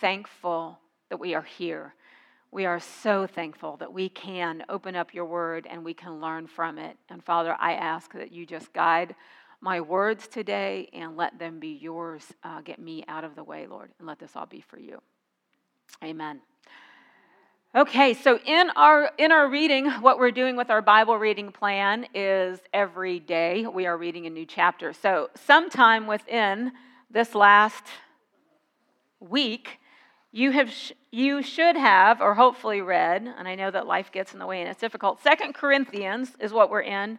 thankful that we are here. We are so thankful that we can open up your word and we can learn from it. And Father, I ask that you just guide my words today and let them be yours. Uh, get me out of the way, Lord, and let this all be for you. Amen. Okay, so in our in our reading, what we're doing with our Bible reading plan is every day we are reading a new chapter. So sometime within this last week, you have you should have or hopefully read, and I know that life gets in the way and it's difficult. Second Corinthians is what we're in.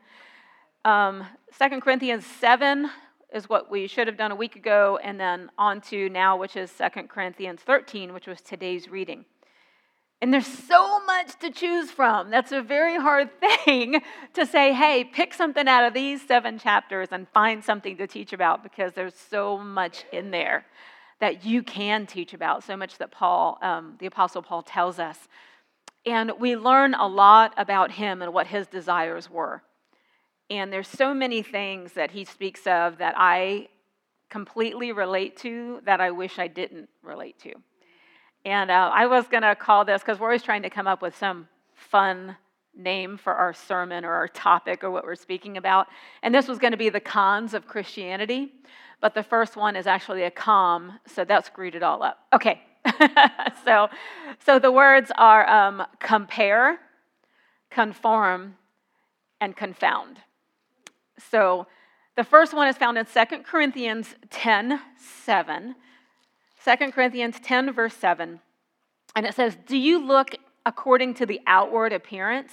Um, Second Corinthians seven is what we should have done a week ago, and then on to now, which is Second Corinthians 13, which was today's reading. And there's so much to choose from. That's a very hard thing to say, hey, pick something out of these seven chapters and find something to teach about because there's so much in there that you can teach about, so much that Paul, um, the Apostle Paul, tells us. And we learn a lot about him and what his desires were. And there's so many things that he speaks of that I completely relate to that I wish I didn't relate to. And uh, I was going to call this, because we're always trying to come up with some fun name for our sermon or our topic or what we're speaking about. And this was going to be the cons of Christianity. But the first one is actually a com, so that screwed it all up. Okay, so, so the words are um, compare, conform, and confound. So the first one is found in 2 Corinthians 10 7. 2 Corinthians 10, verse 7. And it says, Do you look according to the outward appearance?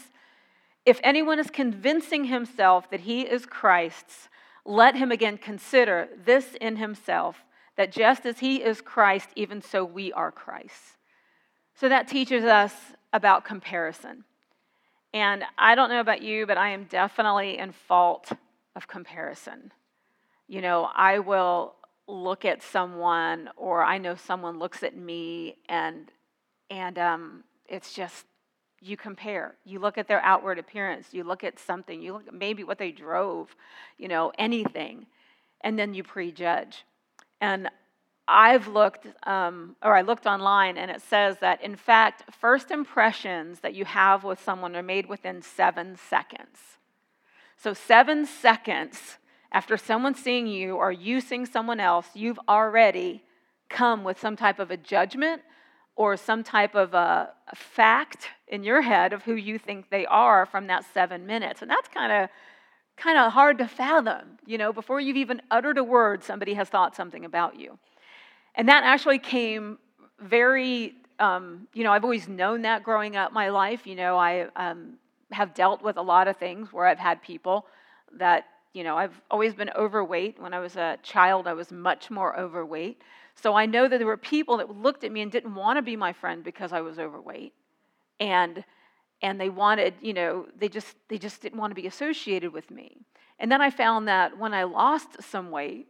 If anyone is convincing himself that he is Christ's, let him again consider this in himself, that just as he is Christ, even so we are Christ. So that teaches us about comparison. And I don't know about you, but I am definitely in fault of comparison. You know, I will look at someone or I know someone looks at me and and um, it's just you compare. You look at their outward appearance. You look at something. You look maybe what they drove, you know, anything, and then you prejudge. And I've looked, um, or I looked online, and it says that in fact, first impressions that you have with someone are made within seven seconds. So, seven seconds after someone seeing you or you seeing someone else, you've already come with some type of a judgment or some type of a, fact in your head of who you think they are from that seven minutes. And that's kind of kind of hard to fathom. You know, before you've even uttered a word, somebody has thought something about you. And that actually came very, um, you know, I've always known that growing up my life. You know, I um, have dealt with a lot of things where I've had people that you know, I've always been overweight. When I was a child, I was much more overweight. So I know that there were people that looked at me and didn't want to be my friend because I was overweight. And and they wanted, you know, they just they just didn't want to be associated with me. And then I found that when I lost some weight,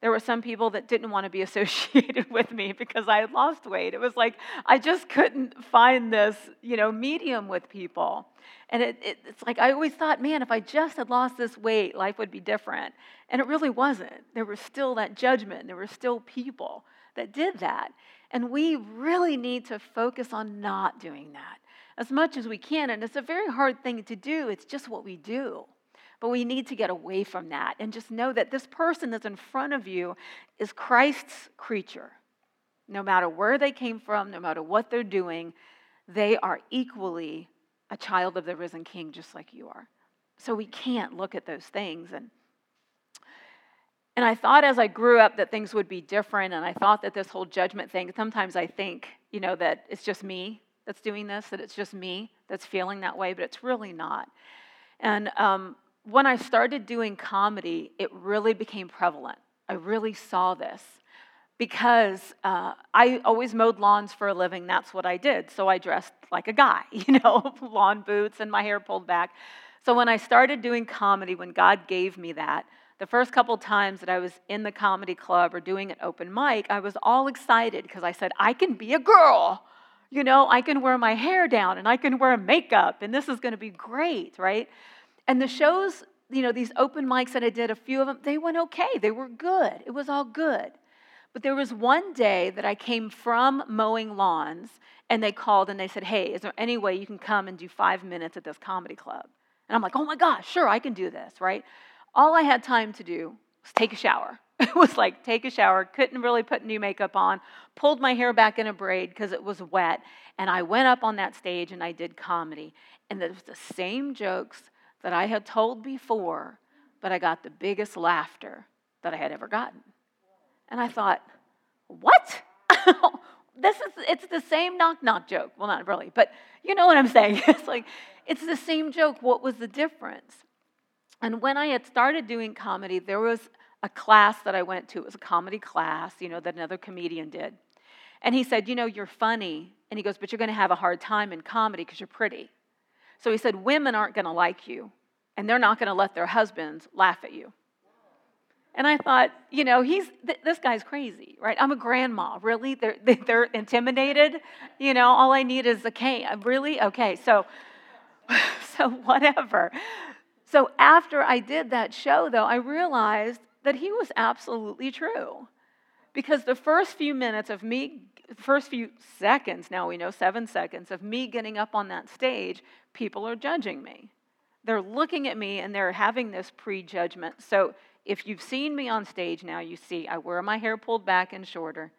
there were some people that didn't want to be associated with me because I had lost weight. It was like I just couldn't find this, you know, medium with people. And it, it, it's like I always thought, man, if I just had lost this weight, life would be different. And it really wasn't. There was still that judgment, there were still people that did that. And we really need to focus on not doing that as much as we can. And it's a very hard thing to do, it's just what we do. But we need to get away from that and just know that this person that's in front of you is Christ's creature. No matter where they came from, no matter what they're doing, they are equally a child of the risen king, just like you are. So we can't look at those things. And, and I thought as I grew up that things would be different. And I thought that this whole judgment thing, sometimes I think, you know, that it's just me that's doing this, that it's just me that's feeling that way, but it's really not. And um, when I started doing comedy, it really became prevalent. I really saw this because uh, I always mowed lawns for a living. That's what I did. So I dressed like a guy, you know, lawn boots and my hair pulled back. So when I started doing comedy, when God gave me that, the first couple times that I was in the comedy club or doing an open mic, I was all excited because I said, I can be a girl. You know, I can wear my hair down and I can wear makeup and this is going to be great, right? And the shows, you know, these open mics that I did, a few of them, they went okay. They were good. It was all good. But there was one day that I came from mowing lawns and they called and they said, Hey, is there any way you can come and do five minutes at this comedy club? And I'm like, Oh my gosh, sure, I can do this, right? All I had time to do was take a shower. It was like take a shower, couldn't really put new makeup on, pulled my hair back in a braid because it was wet, and I went up on that stage and I did comedy. And it was the same jokes that I had told before, but I got the biggest laughter that I had ever gotten. And I thought, what? this is it's the same knock knock joke. Well, not really, but you know what I'm saying. It's like it's the same joke. What was the difference? And when I had started doing comedy, there was a class that I went to. It was a comedy class, you know, that another comedian did. And he said, You know, you're funny. And he goes, But you're going to have a hard time in comedy because you're pretty. So he said, Women aren't going to like you, and they're not going to let their husbands laugh at you. And I thought, you know, he's th- this guy's crazy, right? I'm a grandma, really? They're they're intimidated, you know. All I need is a cane. Uh, really? Okay, so so whatever. So after I did that show, though, I realized that he was absolutely true, because the first few minutes of me, first few seconds, now we know seven seconds of me getting up on that stage, people are judging me. They're looking at me and they're having this prejudgment. So if you've seen me on stage now, you see I wear my hair pulled back and shorter.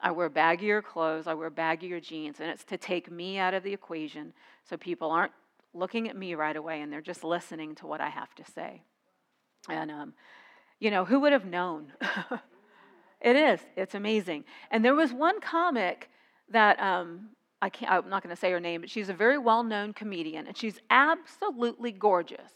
I wear baggier clothes. I wear baggier jeans. And it's to take me out of the equation so people aren't looking at me right away and they're just listening to what I have to say. And, um, you know, who would have known? it is. It's amazing. And there was one comic that um, I can't, I'm not going to say her name, but she's a very well known comedian and she's absolutely gorgeous.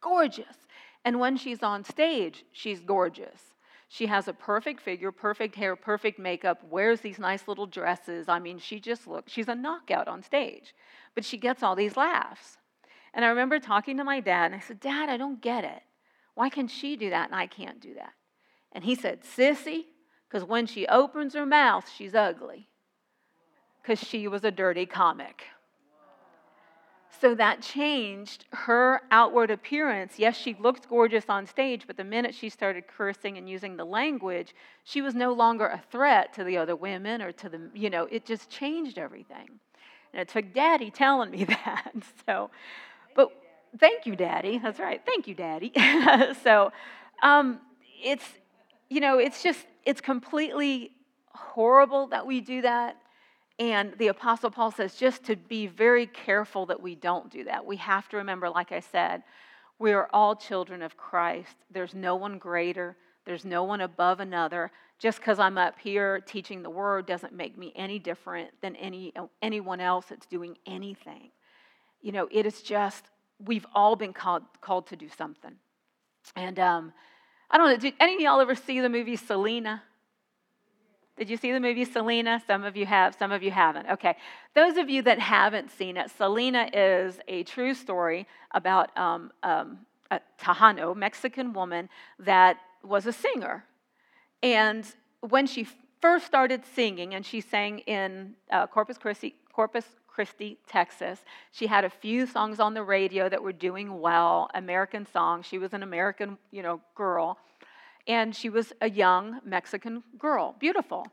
Gorgeous. And when she's on stage, she's gorgeous. She has a perfect figure, perfect hair, perfect makeup, wears these nice little dresses. I mean, she just looks, she's a knockout on stage. But she gets all these laughs. And I remember talking to my dad, and I said, Dad, I don't get it. Why can she do that and I can't do that? And he said, Sissy, because when she opens her mouth, she's ugly. Because she was a dirty comic. So that changed her outward appearance. Yes, she looked gorgeous on stage, but the minute she started cursing and using the language, she was no longer a threat to the other women or to the, you know, it just changed everything. And it took daddy telling me that. So, but thank you, daddy. That's right. Thank you, daddy. so, um, it's, you know, it's just, it's completely horrible that we do that. And the Apostle Paul says just to be very careful that we don't do that. We have to remember, like I said, we are all children of Christ. There's no one greater, there's no one above another. Just because I'm up here teaching the word doesn't make me any different than any, anyone else that's doing anything. You know, it is just, we've all been called, called to do something. And um, I don't know, did any of y'all ever see the movie Selena? Did you see the movie Selena? Some of you have, some of you haven't. Okay. Those of you that haven't seen it, Selena is a true story about um, um, a Tejano, Mexican woman that was a singer. And when she first started singing, and she sang in uh, Corpus Christi, Corpus Christi, Texas. She had a few songs on the radio that were doing well, American songs. She was an American, you know, girl and she was a young Mexican girl, beautiful.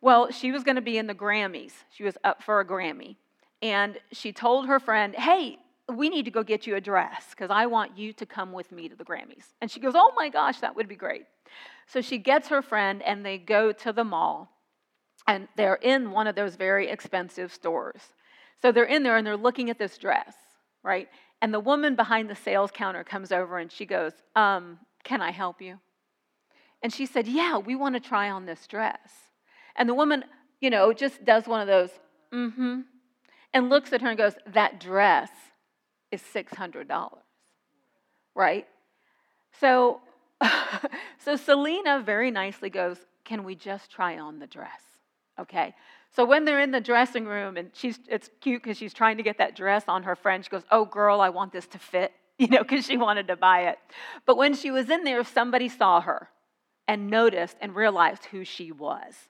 Well, she was going to be in the Grammys. She was up for a Grammy. And she told her friend, Hey, we need to go get you a dress because I want you to come with me to the Grammys. And she goes, Oh my gosh, that would be great. So she gets her friend and they go to the mall. And they're in one of those very expensive stores. So they're in there and they're looking at this dress, right? And the woman behind the sales counter comes over and she goes, um, Can I help you? And she said, Yeah, we want to try on this dress. And the woman, you know, just does one of those, mm hmm, and looks at her and goes, That dress is $600, right? So, so Selena very nicely goes, Can we just try on the dress? Okay. So when they're in the dressing room and she's, it's cute because she's trying to get that dress on her friend, she goes, Oh, girl, I want this to fit, you know, because she wanted to buy it. But when she was in there, somebody saw her and noticed and realized who she was.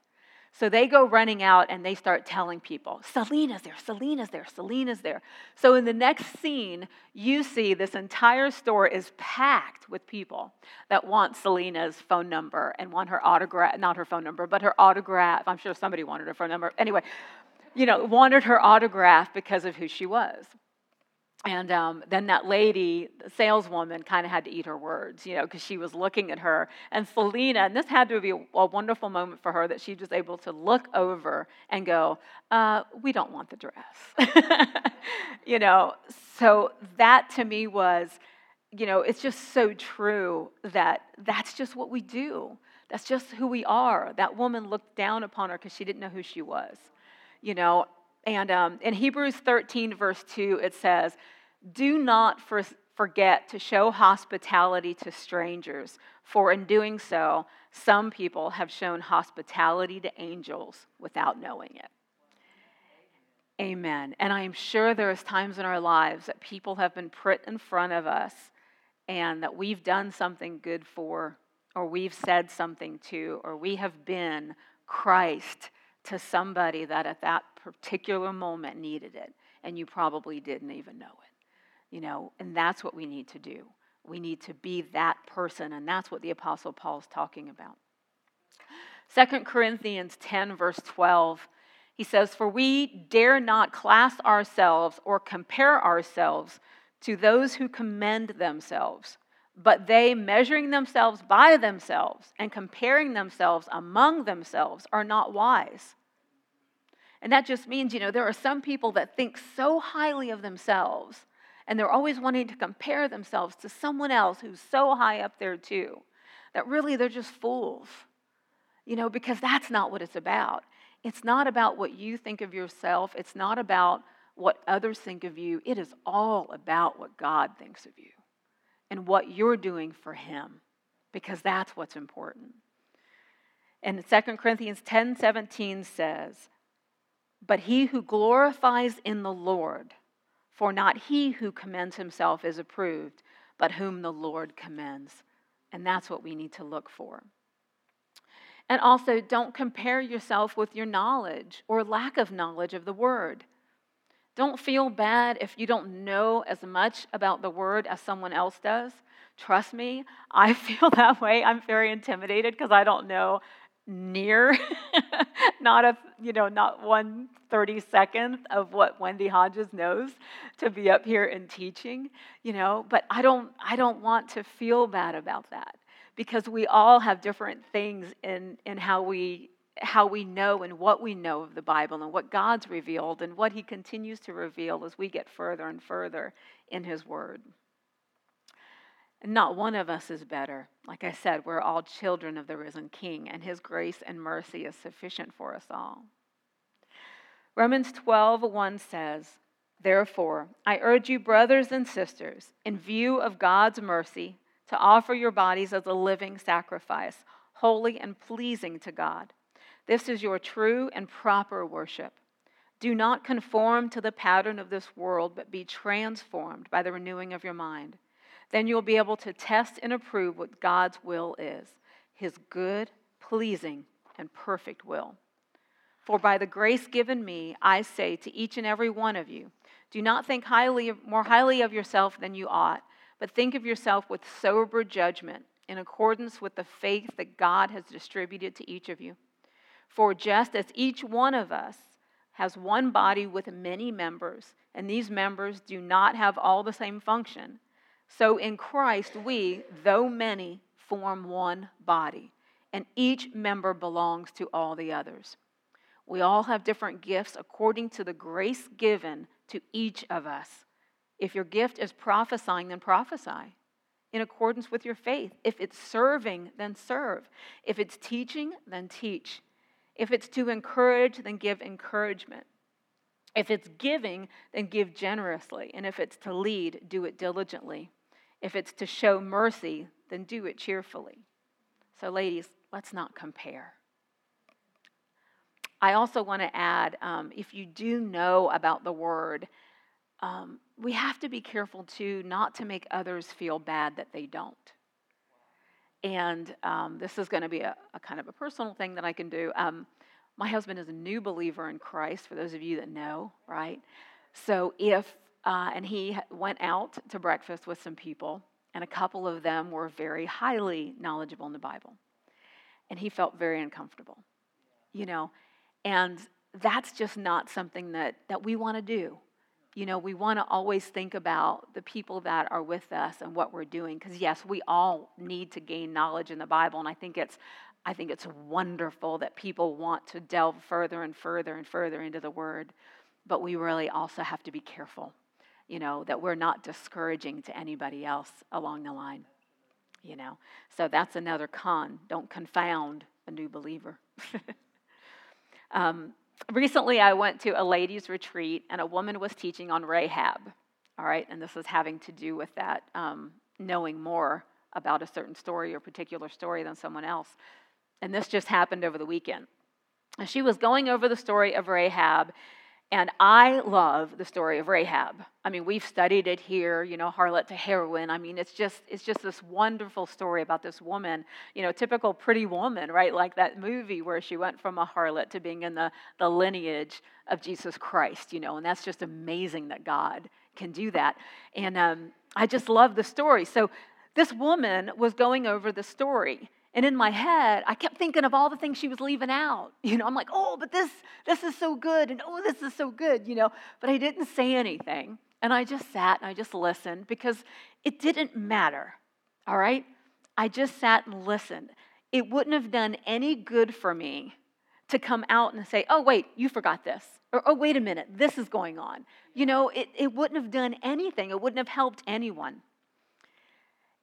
So they go running out and they start telling people, Selena's there, Selena's there, Selena's there. So in the next scene, you see this entire store is packed with people that want Selena's phone number and want her autograph, not her phone number, but her autograph. I'm sure somebody wanted her phone number. Anyway, you know, wanted her autograph because of who she was. And um, then that lady, the saleswoman, kind of had to eat her words, you know, because she was looking at her. And Selena, and this had to be a, a wonderful moment for her that she was able to look over and go, uh, We don't want the dress. you know, so that to me was, you know, it's just so true that that's just what we do. That's just who we are. That woman looked down upon her because she didn't know who she was, you know. And um, in Hebrews 13, verse 2, it says, do not for, forget to show hospitality to strangers, for in doing so, some people have shown hospitality to angels without knowing it. Amen. And I am sure there's times in our lives that people have been put in front of us and that we've done something good for, or we've said something to, or we have been Christ to somebody that at that particular moment needed it, and you probably didn't even know it you know, and that's what we need to do. We need to be that person, and that's what the Apostle Paul is talking about. 2 Corinthians 10, verse 12, he says, For we dare not class ourselves or compare ourselves to those who commend themselves, but they, measuring themselves by themselves and comparing themselves among themselves, are not wise. And that just means, you know, there are some people that think so highly of themselves and they're always wanting to compare themselves to someone else who's so high up there too that really they're just fools. You know, because that's not what it's about. It's not about what you think of yourself, it's not about what others think of you. It is all about what God thinks of you and what you're doing for Him, because that's what's important. And 2 Corinthians 10 17 says, But he who glorifies in the Lord, for not he who commends himself is approved, but whom the Lord commends. And that's what we need to look for. And also, don't compare yourself with your knowledge or lack of knowledge of the word. Don't feel bad if you don't know as much about the word as someone else does. Trust me, I feel that way. I'm very intimidated because I don't know near not a you know not one 32nd of what wendy hodges knows to be up here and teaching you know but i don't i don't want to feel bad about that because we all have different things in in how we how we know and what we know of the bible and what god's revealed and what he continues to reveal as we get further and further in his word and not one of us is better. Like I said, we're all children of the risen King, and his grace and mercy is sufficient for us all. Romans 12, 1 says, Therefore, I urge you, brothers and sisters, in view of God's mercy, to offer your bodies as a living sacrifice, holy and pleasing to God. This is your true and proper worship. Do not conform to the pattern of this world, but be transformed by the renewing of your mind then you'll be able to test and approve what God's will is his good, pleasing, and perfect will. For by the grace given me, I say to each and every one of you, do not think highly more highly of yourself than you ought, but think of yourself with sober judgment in accordance with the faith that God has distributed to each of you. For just as each one of us has one body with many members, and these members do not have all the same function, so in Christ, we, though many, form one body, and each member belongs to all the others. We all have different gifts according to the grace given to each of us. If your gift is prophesying, then prophesy in accordance with your faith. If it's serving, then serve. If it's teaching, then teach. If it's to encourage, then give encouragement. If it's giving, then give generously. And if it's to lead, do it diligently. If it's to show mercy, then do it cheerfully. So, ladies, let's not compare. I also want to add um, if you do know about the word, um, we have to be careful too not to make others feel bad that they don't. And um, this is going to be a, a, kind of a personal thing that I can do. Um, My husband is a new believer in Christ, for those of you that know, right? So if, uh, and he went out to breakfast with some people, and a couple of them were very highly knowledgeable in the Bible. And he felt very uncomfortable, you know, and that's just not something that, that we want to do. You know, we want to always think about the people that are with us and what we're doing. Because yes, we all need to gain knowledge in the Bible, and I think it's I think it's wonderful that people want to delve further and further and further into the Word, but we really also have to be careful, you know, that we're not discouraging to anybody else along the line, you know. So that's another con. Don't confound a new believer. um, recently, I went to a ladies' retreat, and a woman was teaching on Rahab, all right, and this is having to do with that, um, knowing more about a certain story or particular story than someone else. And this just happened over the weekend. She was going over the story of Rahab, and I love the story of Rahab. I mean, we've studied it here, you know, harlot to heroine. I mean, it's just it's just this wonderful story about this woman, you know, typical pretty woman, right? Like that movie where she went from a harlot to being in the, the lineage of Jesus Christ, you know, and that's just amazing that God can do that. And um, I just love the story. So this woman was going over the story and in my head, I kept thinking of all the things she was leaving out. You know, I'm like, oh, but this, this is so good, and oh, this is so good, you know. But I didn't say anything. And I just sat and I just listened because it didn't matter. All right? I just sat and listened. It wouldn't have done any good for me to come out and say, oh, wait, you forgot this. Or, oh, wait a minute, this is going on. You know, it, it wouldn't have done anything, it wouldn't have helped anyone.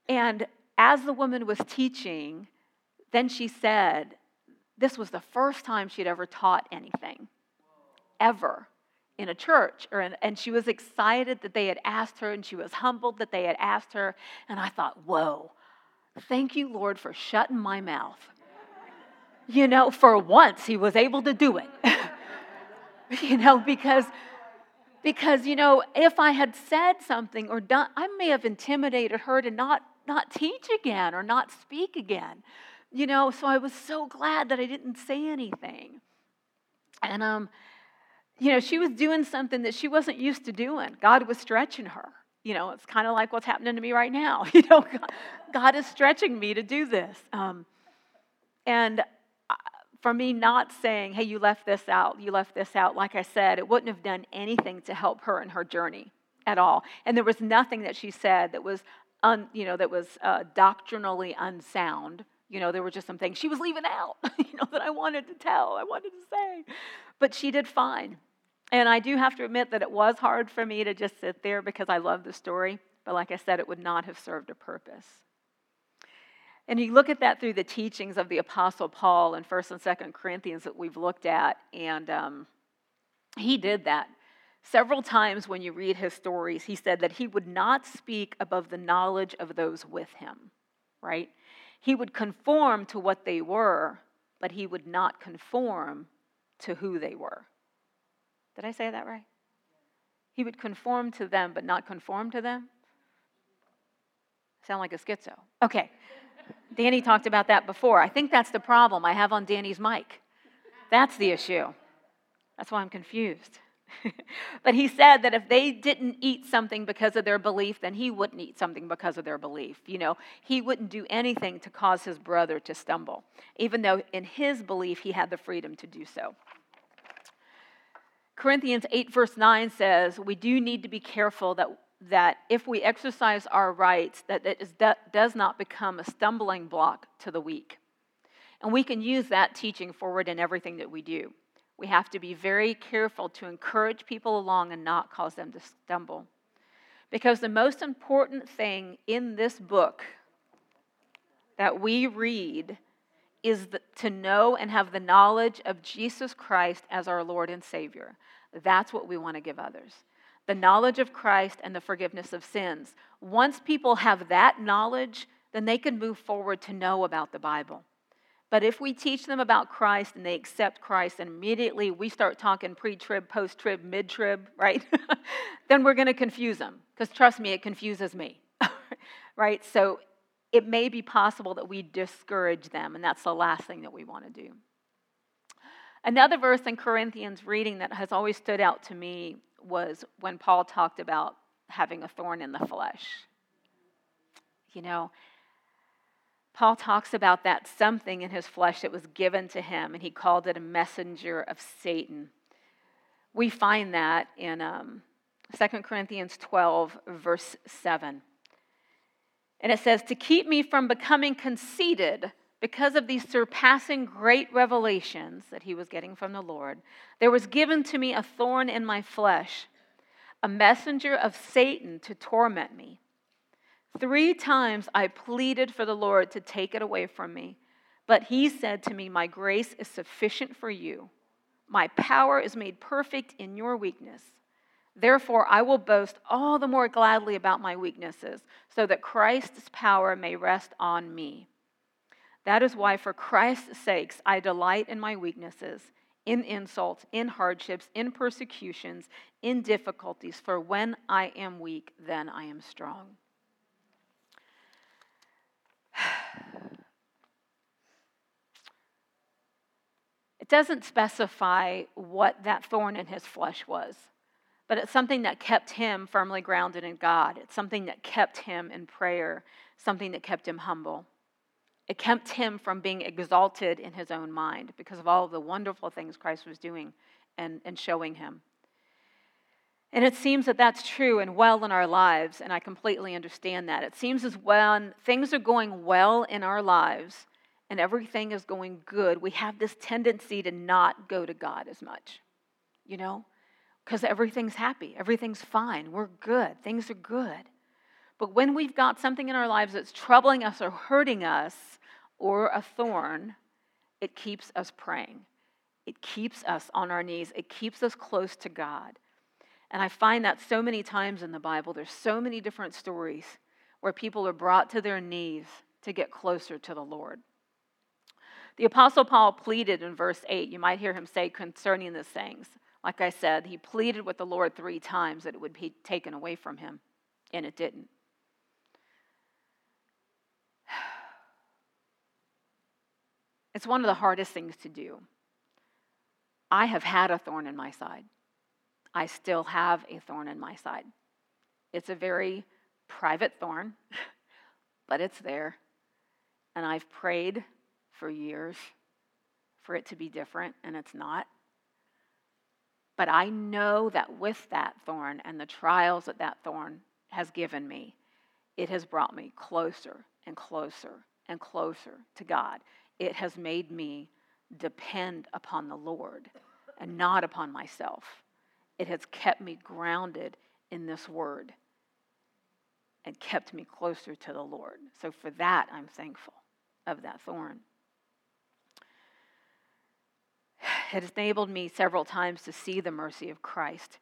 And as the woman was teaching, then she said, this was the first time she'd ever taught anything, ever in a church. Or in, and she was excited that they had asked her, and she was humbled that they had asked her. And I thought, whoa, thank you, Lord, for shutting my mouth. You know, for once he was able to do it. you know, because because you know if i had said something or done i may have intimidated her to not not teach again or not speak again you know, so I was so glad that I didn't say anything. And, um, you know, she was doing something that she wasn't used to doing. God was stretching her. You know, it's kind of like what's happening to me right now. You know, God, is stretching me to do this. Um, and uh, for me not saying, hey, you left this out, you left this out, like I said, it wouldn't have done anything to help her in her journey at all. And there was nothing that she said that was, un, you know, that was uh, doctrinally unsound you know, there were just some things she was leaving out, you know, that I wanted to tell, I wanted to say. But she did fine. And I do have to admit that it was hard for me to just sit there because I love the story. But like I said, it would not have served a purpose. And you look at that through the teachings of the Apostle Paul in 1st and 2nd Corinthians that we've looked at, and um, he did that. Several times when you read his stories, he said that he would not speak above the knowledge of those with him, right? He would conform to what they were, but he would not conform to who they were. Did I say that right? He would conform to them, but not conform to them? Sound like a schizo. Okay. Danny talked about that before. I think that's the problem I have on Danny's mic. That's the issue. That's why I'm confused. but he said that if they didn't eat something because of their belief, then he wouldn't eat something because of their belief. You know, he wouldn't do anything to cause his brother to stumble, even though in his belief he had the freedom to do so. Corinthians 8, verse 9 says, We do need to be careful that, that if we exercise our rights, that it is, that does not become a stumbling block to the weak. And we can use that teaching forward in everything that we do. We have to be very careful to encourage people along and not cause them to stumble. Because the most important thing in this book that we read is the, to know and have the knowledge of Jesus Christ as our Lord and Savior. That's what we want to give others. The knowledge of Christ and the forgiveness of sins. Once people have that knowledge, then they can move forward to know about the Bible. But if we teach them about Christ and they accept Christ, and immediately we start talking pre trib, post trib, mid trib, right? then we're going to confuse them. Because trust me, it confuses me, right? So it may be possible that we discourage them, and that's the last thing that we want to do. Another verse in Corinthians reading that has always stood out to me was when Paul talked about having a thorn in the flesh. You know, Paul talks about that something in his flesh that was given to him, and he called it a messenger of Satan. We find that in um, 2 Corinthians 12, verse 7. And it says, To keep me from becoming conceited because of these surpassing great revelations that he was getting from the Lord, there was given to me a thorn in my flesh, a messenger of Satan to torment me. Three times I pleaded for the Lord to take it away from me, but he said to me, My grace is sufficient for you. My power is made perfect in your weakness. Therefore, I will boast all the more gladly about my weaknesses, so that Christ's power may rest on me. That is why, for Christ's sakes, I delight in my weaknesses, in insults, in hardships, in persecutions, in difficulties, for when I am weak, then I am strong. It doesn't specify what that thorn in his flesh was, but it's something that kept him firmly grounded in God. It's something that kept him in prayer, something that kept him humble. It kept him from being exalted in his own mind because of all of the wonderful things Christ was doing and, and showing him. And it seems that that's true and well in our lives, and I completely understand that. It seems as when things are going well in our lives and everything is going good, we have this tendency to not go to God as much, you know, because everything's happy, everything's fine, we're good, things are good. But when we've got something in our lives that's troubling us or hurting us, or a thorn, it keeps us praying. It keeps us on our knees. It keeps us close to God. And I find that so many times in the Bible, there's so many different stories where people are brought to their knees to get closer to the Lord. The Apostle Paul pleaded in verse 8. You might hear him say concerning these things. Like I said, he pleaded with the Lord three times that it would be taken away from him, and it didn't. It's one of the hardest things to do. I have had a thorn in my side. I still have a thorn in my side. It's a very private thorn, but it's there. And I've prayed for years for it to be different, and it's not. But I know that with that thorn and the trials that that thorn has given me, it has brought me closer and closer and closer to God. It has made me depend upon the Lord and not upon myself. It has kept me grounded in this word and kept me closer to the Lord. So for that, I'm thankful of that thorn. It has enabled me several times to see the mercy of Christ.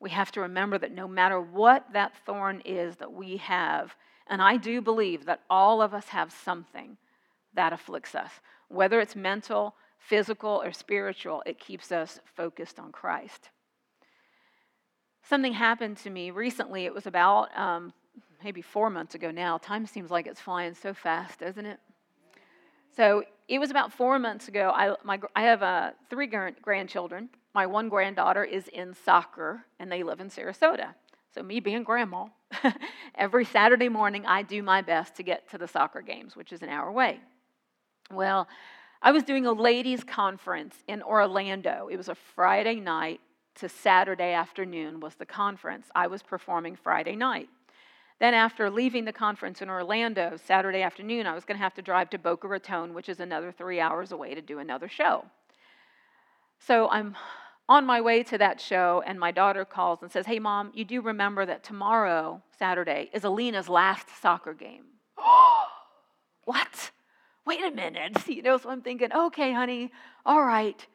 We have to remember that no matter what that thorn is that we have, and I do believe that all of us have something that afflicts us, whether it's mental, physical, or spiritual, it keeps us focused on Christ. Something happened to me recently. It was about um, maybe four months ago now. Time seems like it's flying so fast, doesn't it? So it was about four months ago. I, my, I have uh, three grandchildren. My one granddaughter is in soccer, and they live in Sarasota. So, me being grandma, every Saturday morning I do my best to get to the soccer games, which is an hour away. Well, I was doing a ladies' conference in Orlando. It was a Friday night to Saturday afternoon was the conference. I was performing Friday night. Then, after leaving the conference in Orlando Saturday afternoon, I was going to have to drive to Boca Raton, which is another three hours away, to do another show. So I'm on my way to that show, and my daughter calls and says, Hey, mom, you do remember that tomorrow, Saturday, is Alina's last soccer game. what? Wait a minute. You know, so I'm thinking, okay, honey, all right.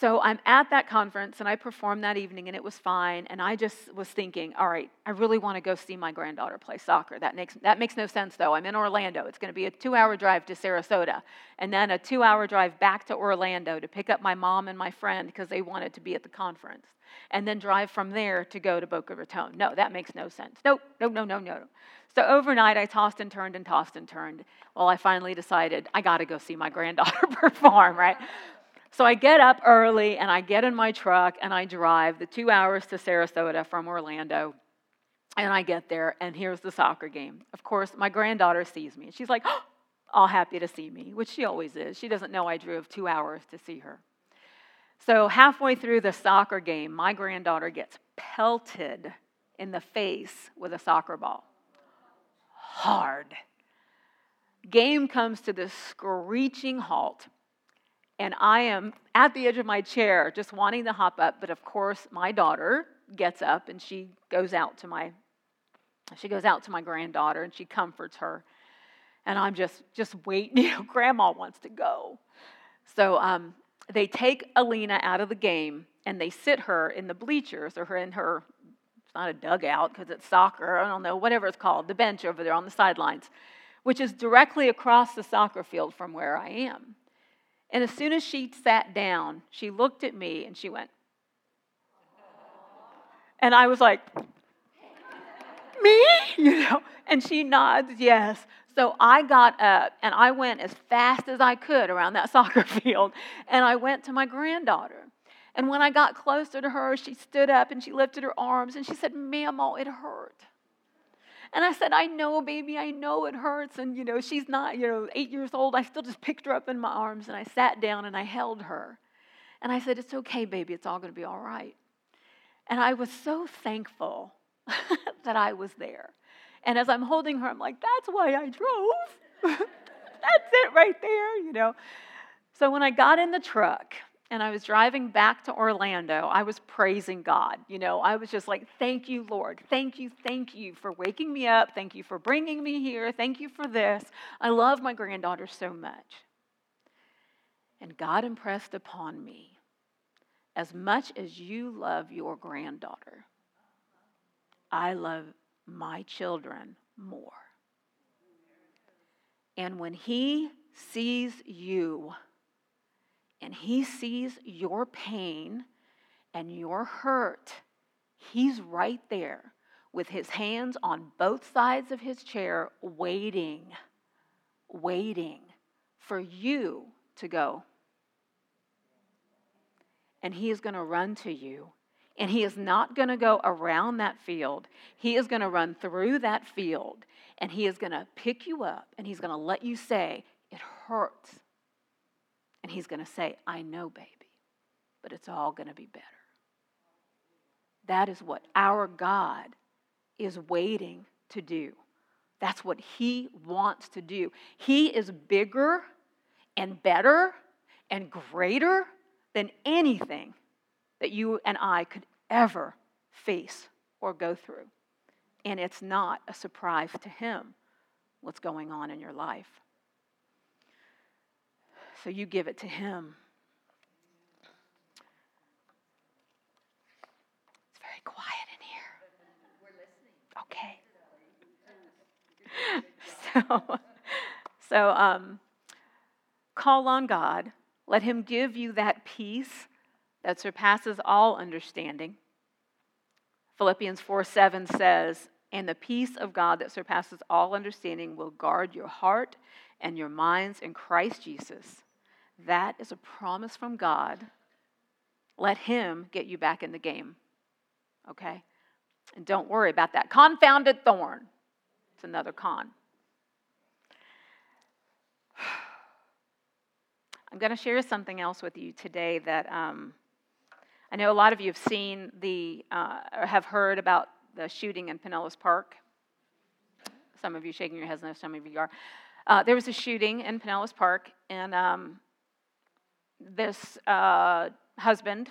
So I'm at that conference and I performed that evening and it was fine. And I just was thinking, all right, I really want to go see my granddaughter play soccer. That makes, that makes no sense though. I'm in Orlando. It's going to be a two hour drive to Sarasota and then a two hour drive back to Orlando to pick up my mom and my friend because they wanted to be at the conference. And then drive from there to go to Boca Raton. No, that makes no sense. Nope, no, no, no, no. So overnight, I tossed and turned and tossed and turned. Well, I finally decided I got to go see my granddaughter perform, right? So I get up early and I get in my truck and I drive the two hours to Sarasota from Orlando. And I get there, and here's the soccer game. Of course, my granddaughter sees me, she's like, oh, all happy to see me, which she always is. She doesn't know I drove two hours to see her. So, halfway through the soccer game, my granddaughter gets pelted in the face with a soccer ball. Hard. Game comes to this screeching halt and I am at the edge of my chair just wanting to hop up, but of course my daughter gets up and she goes out to my she goes out to my granddaughter and she comforts her. And I'm just just waiting, you know, grandma wants to go. So um, they take Alina out of the game and they sit her in the bleachers or her in her it's not a dugout because it's soccer, I don't know, whatever it's called, the bench over there on the sidelines, which is directly across the soccer field from where I am. And as soon as she sat down, she looked at me and she went, and I was like, me? You know? And she nods, yes. So I got up and I went as fast as I could around that soccer field and I went to my granddaughter. And when I got closer to her, she stood up and she lifted her arms and she said, Mamma, oh, it hurt. And I said, I know, baby, I know it hurts. And, you know, she's not, you know, eight years old. I still just picked her up in my arms and I sat down and I held her. And I said, It's okay, baby, it's all going to be all right. And I was so thankful that I was there. And as I'm holding her, I'm like, That's why I drove. That's it right there, you know. So when I got in the truck, and I was driving back to Orlando, I was praising God. You know, I was just like, thank you, Lord. Thank you, thank you for waking me up. Thank you for bringing me here. Thank you for this. I love my granddaughter so much. And God impressed upon me as much as you love your granddaughter, I love my children more. And when He sees you, and He sees your pain and your hurt, He's right there with His hands on both sides of His chair, waiting, waiting for you to go. And He is going to run to you. And he is not going to go around that field. He is going to run through that field and he is going to pick you up and he's going to let you say, It hurts. And he's going to say, I know, baby, but it's all going to be better. That is what our God is waiting to do. That's what he wants to do. He is bigger and better and greater than anything that you and I could ever face or go through. And it's not a surprise to him what's going on in your life. So you give it to Him. It's very quiet in here. Okay. So, so um, call on God. Let Him give you that peace that surpasses all understanding. Philippians 4 7 says, And the peace of God that surpasses all understanding will guard your heart and your minds in Christ Jesus. That is a promise from God. Let Him get you back in the game. Okay? And don't worry about that confounded thorn. It's another con. I'm going to share something else with you today that um, I know a lot of you have seen the, uh, or have heard about the shooting in Pinellas Park. Some of you shaking your heads, no, some of you are. Uh, there was a shooting in Pinellas Park, and um, this uh, husband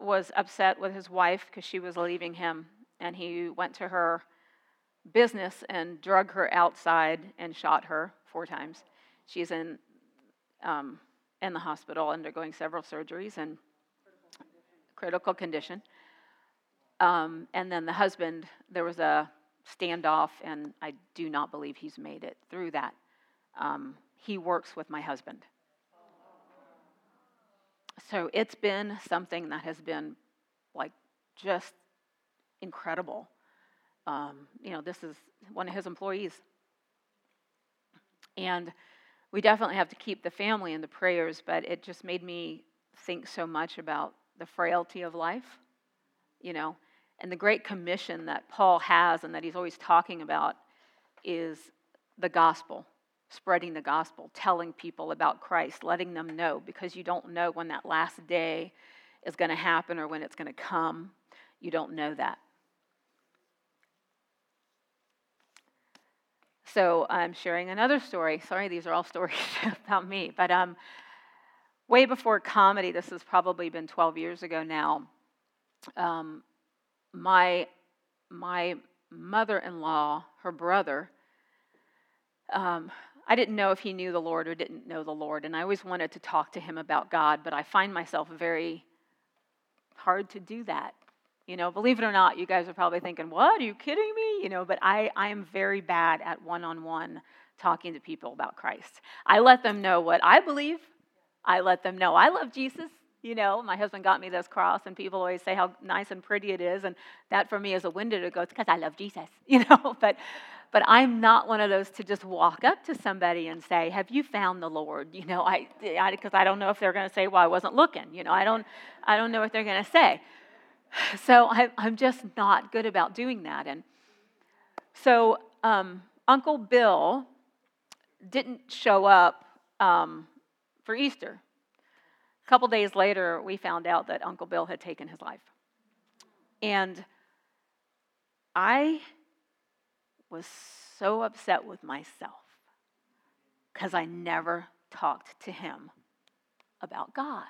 was upset with his wife because she was leaving him, and he went to her business and drug her outside and shot her four times. She's in um, in the hospital undergoing several surgeries and critical condition. Um, and then the husband, there was a standoff, and I do not believe he's made it through that. Um, he works with my husband. So it's been something that has been like just incredible. Um, you know, this is one of his employees. And we definitely have to keep the family in the prayers, but it just made me think so much about the frailty of life, you know, and the great commission that Paul has and that he's always talking about is the gospel, spreading the gospel, telling people about Christ, letting them know, because you don't know when that last day is going to happen or when it's going to come. You don't know that. So I'm sharing another story. Sorry, these are all stories about me, but um, way before comedy, this has probably been 12 years ago now. Um, my my mother-in-law, her brother, um, I didn't know if he knew the Lord or didn't know the Lord, and I always wanted to talk to him about God, but I find myself very hard to do that. You know, believe it or not, you guys are probably thinking, "What? Are you kidding me?" You know, but I I am very bad at one-on-one talking to people about Christ. I let them know what I believe. I let them know I love Jesus. You know, my husband got me this cross, and people always say how nice and pretty it is, and that for me is a window to go because I love Jesus. You know, but but I'm not one of those to just walk up to somebody and say, "Have you found the Lord?" You know, I because I, I don't know if they're going to say, "Well, I wasn't looking." You know, I don't I don't know what they're going to say. So I, I'm just not good about doing that. And so um, Uncle Bill didn't show up um, for Easter. A couple days later, we found out that Uncle Bill had taken his life. And I was so upset with myself because I never talked to him about God.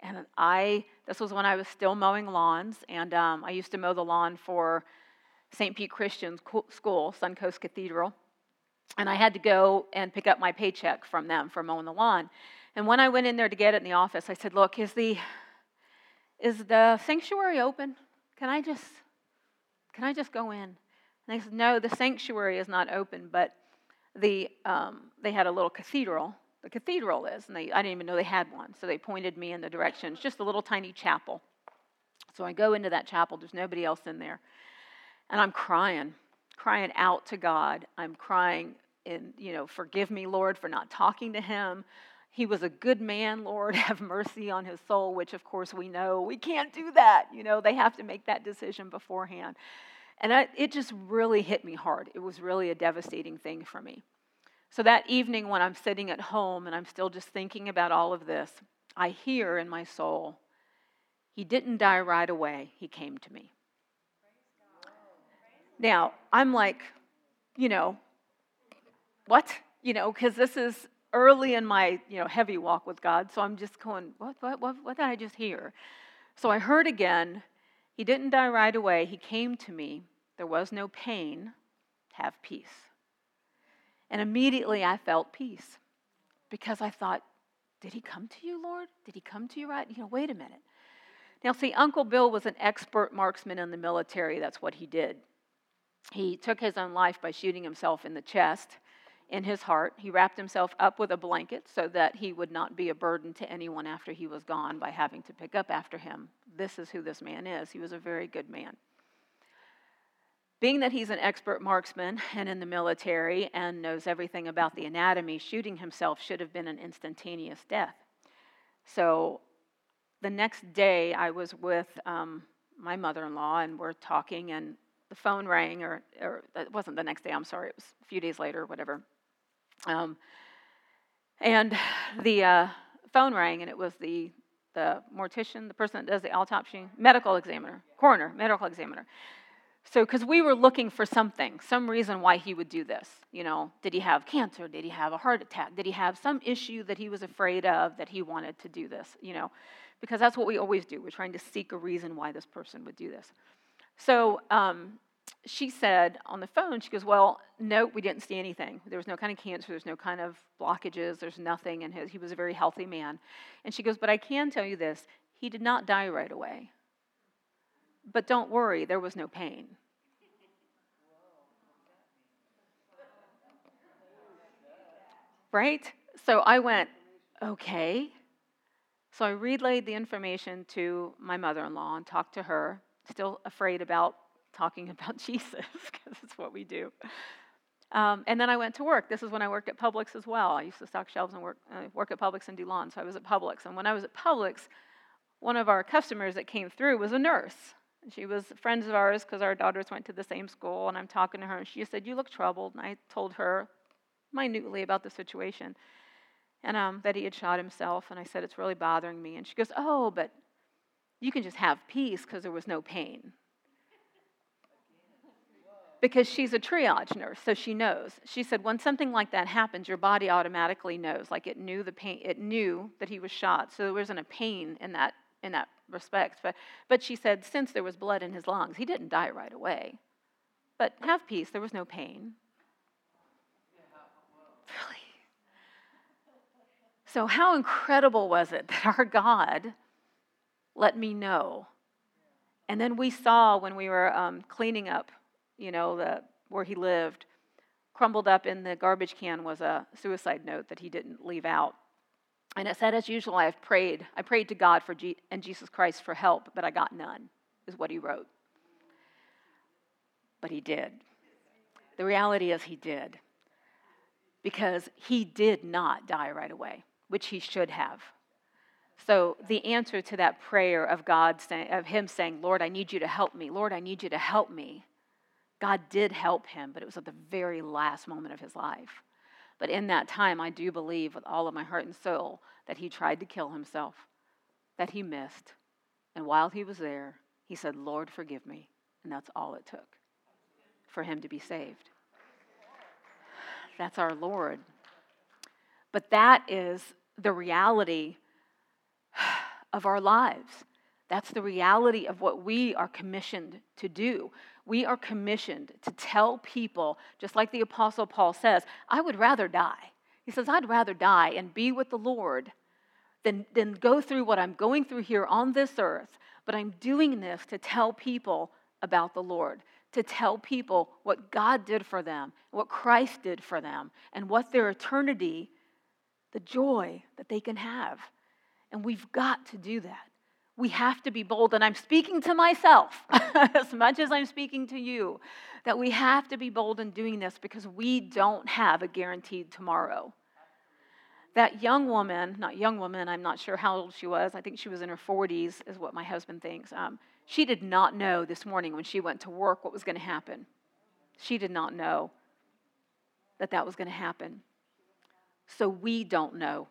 And I, this was when I was still mowing lawns, and um, I used to mow the lawn for St. Pete Christian School, Suncoast Cathedral. And I had to go and pick up my paycheck from them for mowing the lawn. And when I went in there to get it in the office, I said, Look, is the, is the sanctuary open? Can I just, can I just go in? And they said, No, the sanctuary is not open, but the, um, they had a little cathedral the cathedral is. And they, I didn't even know they had one. So they pointed me in the direction. It's just a little tiny chapel. So I go into that chapel. There's nobody else in there. And I'm crying, crying out to God. I'm crying in, you know, forgive me, Lord, for not talking to him. He was a good man, Lord. Have mercy on his soul, which of course we know we can't do that. You know, they have to make that decision beforehand. And I, it just really hit me hard. It was really a devastating thing for me. So that evening, when I'm sitting at home and I'm still just thinking about all of this, I hear in my soul, He didn't die right away, He came to me. Now, I'm like, you know, what? You know, because this is early in my, you know, heavy walk with God. So I'm just going, what, what, what, what did I just hear? So I heard again, He didn't die right away. He came to me. There was no pain. Have peace. And immediately I felt peace because I thought, did he come to you, Lord? Did he come to you right? You know, wait a minute. Now, see, Uncle Bill was an expert marksman in the military. That's what he did. He took his own life by shooting himself in the chest, in his heart. He wrapped himself up with a blanket so that he would not be a burden to anyone after he was gone by having to pick up after him. This is who this man is. He was a very good man. Being that he's an expert marksman and in the military and knows everything about the anatomy, shooting himself should have been an instantaneous death. So the next day, I was with um, my mother in law and we're talking, and the phone rang, or, or it wasn't the next day, I'm sorry, it was a few days later, whatever. Um, and the uh, phone rang, and it was the the mortician, the person that does the autopsy, medical examiner, coroner, medical examiner. So, because we were looking for something, some reason why he would do this. You know, did he have cancer? Did he have a heart attack? Did he have some issue that he was afraid of that he wanted to do this? You know, because that's what we always do. We're trying to seek a reason why this person would do this. So, um, she said on the phone, she goes, Well, no, we didn't see anything. There was no kind of cancer, there's no kind of blockages, there's nothing. And his, he was a very healthy man. And she goes, But I can tell you this he did not die right away. But don't worry, there was no pain. Right? So I went, okay. So I relayed the information to my mother in law and talked to her, still afraid about talking about Jesus, because it's what we do. Um, and then I went to work. This is when I worked at Publix as well. I used to stock shelves and work, uh, work at Publix in DeLand, so I was at Publix. And when I was at Publix, one of our customers that came through was a nurse. She was friends of ours because our daughters went to the same school, and I'm talking to her, and she said, "You look troubled." And I told her minutely about the situation, and um, that he had shot himself. And I said, "It's really bothering me." And she goes, "Oh, but you can just have peace because there was no pain." Because she's a triage nurse, so she knows. She said, when something like that happens, your body automatically knows. Like it knew the pain, it knew that he was shot, so there wasn't a pain in that in that respect. But, but she said, since there was blood in his lungs, he didn't die right away. But have peace, there was no pain. Really? So, how incredible was it that our God let me know? And then we saw when we were um, cleaning up, you know, the, where he lived, crumbled up in the garbage can was a suicide note that he didn't leave out. And it said, as usual, I have prayed. I prayed to God for G- and Jesus Christ for help, but I got none, is what he wrote. But he did. The reality is, he did. Because he did not die right away, which he should have. So the answer to that prayer of God of him saying, Lord, I need you to help me. Lord, I need you to help me. God did help him, but it was at the very last moment of his life. But in that time, I do believe with all of my heart and soul that he tried to kill himself, that he missed. And while he was there, he said, Lord, forgive me. And that's all it took for him to be saved. That's our Lord. But that is the reality of our lives. That's the reality of what we are commissioned to do. We are commissioned to tell people, just like the Apostle Paul says, I would rather die. He says, I'd rather die and be with the Lord than, than go through what I'm going through here on this earth. But I'm doing this to tell people about the Lord, to tell people what God did for them, what Christ did for them, and what their eternity, the joy that they can have. And we've got to do that we have to be bold. And I'm speaking to myself as much as I'm speaking to you that we have to be bold in doing this because we don't have a guaranteed tomorrow. That young woman, not young woman, I'm not sure how old she was. I think she was in her 40s, is what my husband thinks. Um, she did not know this morning when she went to work what was going to happen. She did not know that that was going to happen. So we don't know.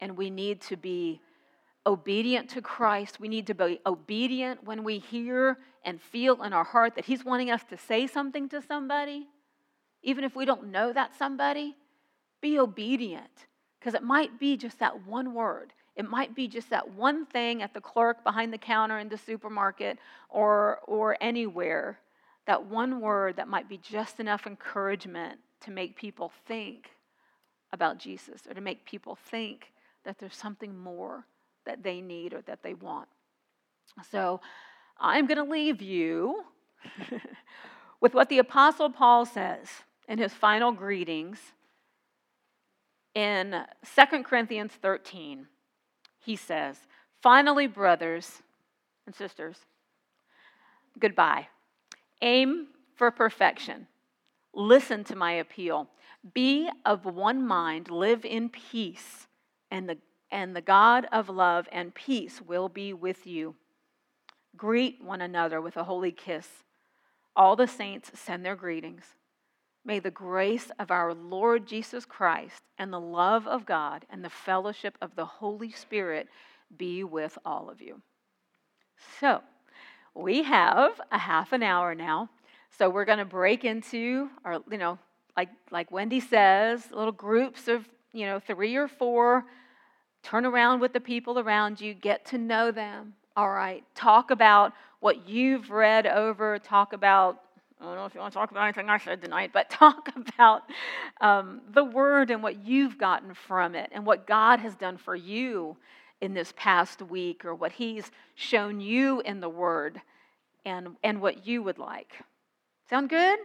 And we need to be obedient to Christ. We need to be obedient when we hear and feel in our heart that He's wanting us to say something to somebody, even if we don't know that somebody. Be obedient because it might be just that one word. It might be just that one thing at the clerk behind the counter in the supermarket or, or anywhere. That one word that might be just enough encouragement to make people think about Jesus or to make people think that there's something more that they need or that they want. So I'm going to leave you with what the Apostle Paul says in his final greetings in 2 Corinthians 13. He says, Finally, brothers and sisters, goodbye. Aim for perfection. Listen to my appeal. Be of one mind, live in peace, and the and the God of love and peace will be with you. Greet one another with a holy kiss. All the saints send their greetings. May the grace of our Lord Jesus Christ and the love of God and the fellowship of the Holy Spirit be with all of you. So, we have a half an hour now. So, we're going to break into our, you know, like, like Wendy says, little groups of, you know, three or four Turn around with the people around you, get to know them. All right. Talk about what you've read over. Talk about, I don't know if you want to talk about anything I said tonight, but talk about um, the word and what you've gotten from it and what God has done for you in this past week or what He's shown you in the word and, and what you would like. Sound good?